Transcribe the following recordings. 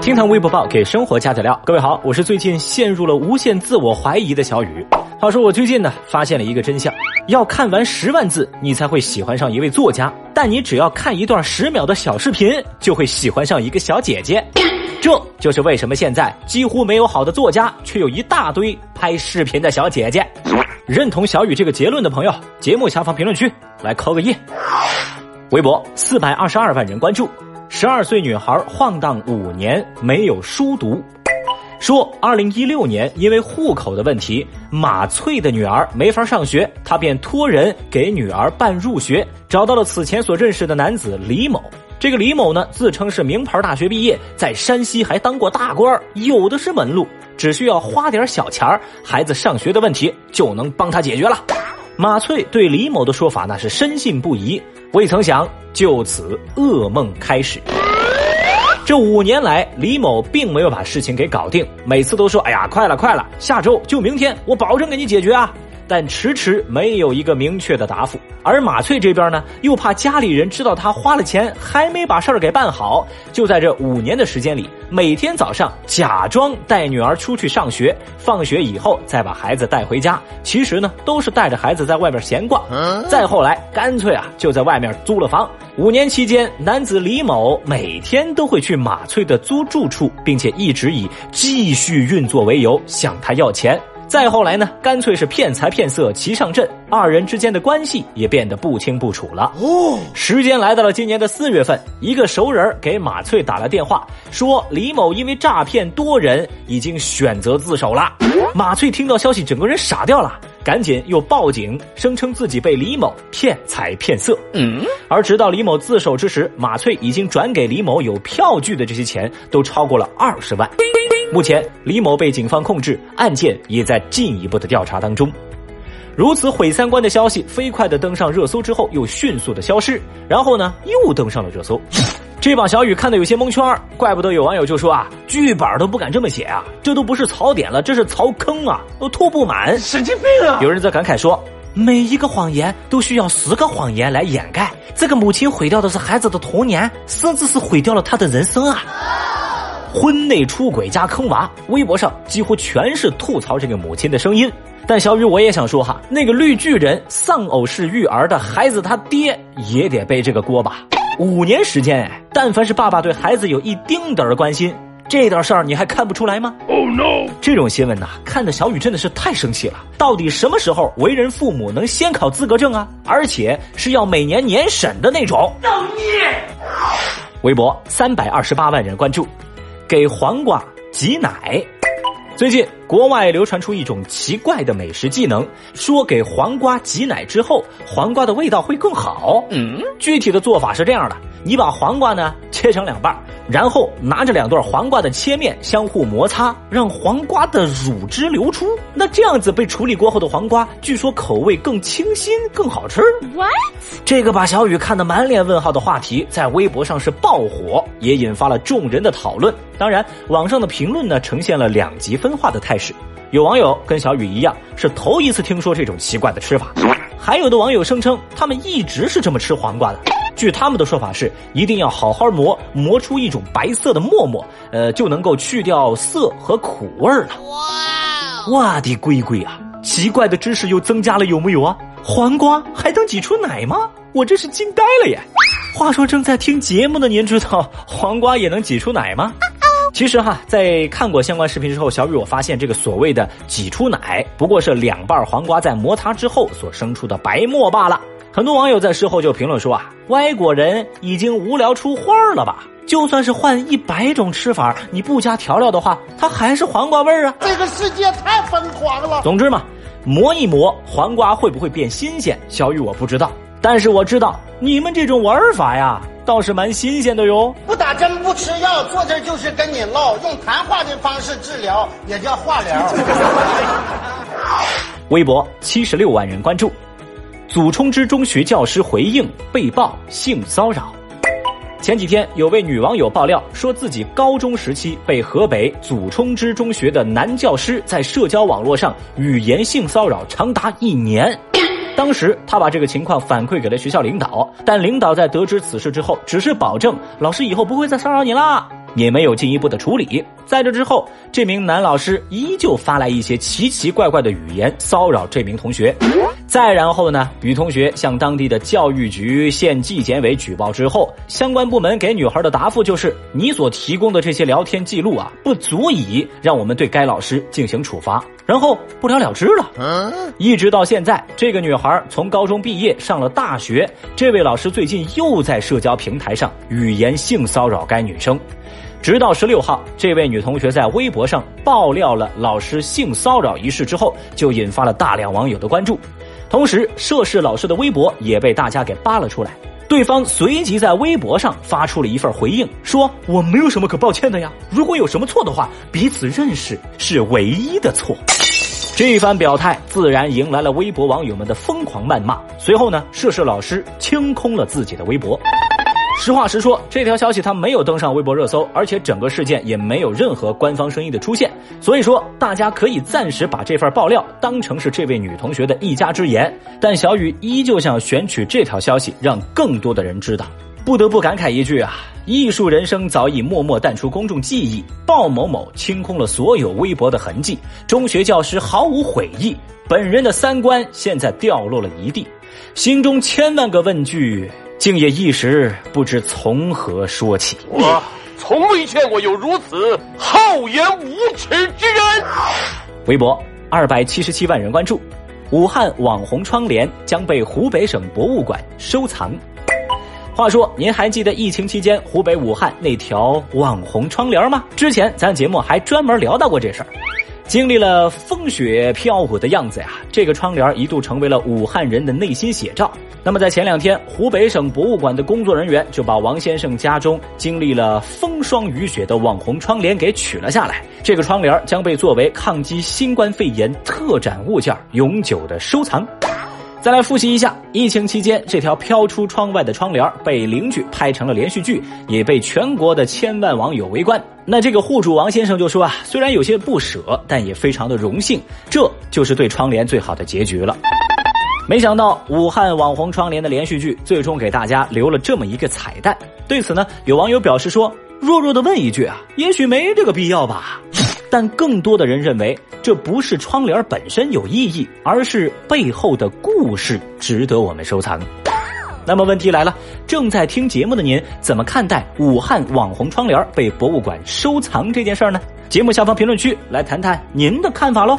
听堂微博报给生活加点料。各位好，我是最近陷入了无限自我怀疑的小雨。话说我最近呢，发现了一个真相：要看完十万字，你才会喜欢上一位作家；但你只要看一段十秒的小视频，就会喜欢上一个小姐姐。这就是为什么现在几乎没有好的作家，却有一大堆拍视频的小姐姐。认同小雨这个结论的朋友，节目下方评论区来扣个一。微博四百二十二万人关注，十二岁女孩晃荡五年没有书读。说，二零一六年因为户口的问题，马翠的女儿没法上学，他便托人给女儿办入学，找到了此前所认识的男子李某。这个李某呢，自称是名牌大学毕业，在山西还当过大官，有的是门路，只需要花点小钱儿，孩子上学的问题就能帮他解决了。马翠对李某的说法那是深信不疑，未曾想就此噩梦开始。这五年来，李某并没有把事情给搞定，每次都说：“哎呀，快了，快了，下周就明天，我保证给你解决啊。”但迟迟没有一个明确的答复，而马翠这边呢，又怕家里人知道他花了钱还没把事儿给办好，就在这五年的时间里，每天早上假装带女儿出去上学，放学以后再把孩子带回家，其实呢都是带着孩子在外边闲逛。再后来，干脆啊就在外面租了房。五年期间，男子李某每天都会去马翠的租住处，并且一直以继续运作为由向他要钱。再后来呢，干脆是骗财骗色齐上阵，二人之间的关系也变得不清不楚了。哦，时间来到了今年的四月份，一个熟人给马翠打了电话，说李某因为诈骗多人，已经选择自首了。马翠听到消息，整个人傻掉了，赶紧又报警，声称自己被李某骗财骗色。嗯，而直到李某自首之时，马翠已经转给李某有票据的这些钱都超过了二十万。目前，李某被警方控制，案件也在进一步的调查当中。如此毁三观的消息，飞快的登上热搜之后，又迅速的消失，然后呢，又登上了热搜。这帮小雨看的有些蒙圈怪不得有网友就说啊，剧本都不敢这么写啊，这都不是槽点了，这是槽坑啊，都吐不满，神经病啊！有人在感慨说，每一个谎言都需要十个谎言来掩盖，这个母亲毁掉的是孩子的童年，甚至是毁掉了他的人生啊。婚内出轨加坑娃，微博上几乎全是吐槽这个母亲的声音。但小雨我也想说哈，那个绿巨人丧偶式育儿的孩子他爹也得背这个锅吧？五年时间哎，但凡是爸爸对孩子有一丁点儿的关心，这点事儿你还看不出来吗？Oh no！这种新闻呐，看的小雨真的是太生气了。到底什么时候为人父母能先考资格证啊？而且是要每年年审的那种？造孽！微博三百二十八万人关注。给黄瓜挤奶。最近国外流传出一种奇怪的美食技能，说给黄瓜挤奶之后，黄瓜的味道会更好。嗯，具体的做法是这样的：你把黄瓜呢切成两半，然后拿着两段黄瓜的切面相互摩擦，让黄瓜的乳汁流出。那这样子被处理过后的黄瓜，据说口味更清新、更好吃。What？这个把小雨看得满脸问号的话题，在微博上是爆火，也引发了众人的讨论。当然，网上的评论呢呈现了两极分化的态势。有网友跟小雨一样，是头一次听说这种奇怪的吃法；还有的网友声称，他们一直是这么吃黄瓜的。据他们的说法是，一定要好好磨，磨出一种白色的沫沫，呃，就能够去掉涩和苦味了。哇，我的乖乖啊！奇怪的知识又增加了，有木有啊？黄瓜还能挤出奶吗？我真是惊呆了耶！话说正在听节目的您知道黄瓜也能挤出奶吗？其实哈，在看过相关视频之后，小雨我发现这个所谓的挤出奶，不过是两瓣黄瓜在摩擦之后所生出的白沫罢了。很多网友在事后就评论说啊，外国人已经无聊出花了吧？就算是换一百种吃法，你不加调料的话，它还是黄瓜味儿啊！这个世界太疯狂了。总之嘛，磨一磨黄瓜会不会变新鲜？小雨我不知道，但是我知道你们这种玩法呀。倒是蛮新鲜的哟！不打针不吃药，坐这就是跟你唠，用谈话的方式治疗，也叫化疗。微博七十六万人关注，祖冲之中学教师回应被曝性骚扰。前几天有位女网友爆料，说自己高中时期被河北祖冲之中学的男教师在社交网络上语言性骚扰长达一年。当时他把这个情况反馈给了学校领导，但领导在得知此事之后，只是保证老师以后不会再骚扰你啦。也没有进一步的处理。在这之后，这名男老师依旧发来一些奇奇怪怪的语言骚扰这名同学。再然后呢，女同学向当地的教育局、县纪检委举报之后，相关部门给女孩的答复就是：你所提供的这些聊天记录啊，不足以让我们对该老师进行处罚。然后不了了之了。一直到现在，这个女孩从高中毕业上了大学，这位老师最近又在社交平台上语言性骚扰该女生。直到十六号，这位女同学在微博上爆料了老师性骚扰一事之后，就引发了大量网友的关注。同时，涉事老师的微博也被大家给扒了出来。对方随即在微博上发出了一份回应，说：“我没有什么可抱歉的呀，如果有什么错的话，彼此认识是唯一的错。”这番表态自然迎来了微博网友们的疯狂谩骂。随后呢，涉事老师清空了自己的微博。实话实说，这条消息他没有登上微博热搜，而且整个事件也没有任何官方声音的出现，所以说大家可以暂时把这份爆料当成是这位女同学的一家之言。但小雨依旧想选取这条消息，让更多的人知道。不得不感慨一句啊，艺术人生早已默默淡出公众记忆。鲍某某清空了所有微博的痕迹，中学教师毫无悔意，本人的三观现在掉落了一地，心中千万个问句。竟也一时不知从何说起。我从未见过有如此厚颜无耻之人。微博二百七十七万人关注，武汉网红窗帘将被湖北省博物馆收藏。话说，您还记得疫情期间湖北武汉那条网红窗帘吗？之前咱节目还专门聊到过这事儿。经历了风雪飘舞的样子呀，这个窗帘一度成为了武汉人的内心写照。那么在前两天，湖北省博物馆的工作人员就把王先生家中经历了风霜雨雪的网红窗帘给取了下来。这个窗帘将被作为抗击新冠肺炎特展物件，永久的收藏。再来复习一下，疫情期间这条飘出窗外的窗帘被邻居拍成了连续剧，也被全国的千万网友围观。那这个户主王先生就说啊，虽然有些不舍，但也非常的荣幸，这就是对窗帘最好的结局了。没想到武汉网红窗帘的连续剧最终给大家留了这么一个彩蛋。对此呢，有网友表示说，弱弱的问一句啊，也许没这个必要吧。但更多的人认为，这不是窗帘本身有意义，而是背后的故事值得我们收藏。那么问题来了，正在听节目的您怎么看待武汉网红窗帘被博物馆收藏这件事儿呢？节目下方评论区来谈谈您的看法喽。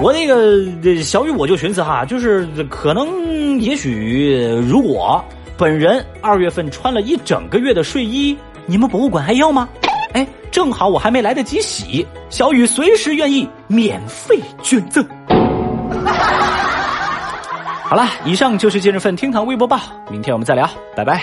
我那个小雨我就寻思哈，就是可能也许如果本人二月份穿了一整个月的睡衣，你们博物馆还要吗？正好我还没来得及洗，小雨随时愿意免费捐赠。好了，以上就是今日份厅堂微博报，明天我们再聊，拜拜。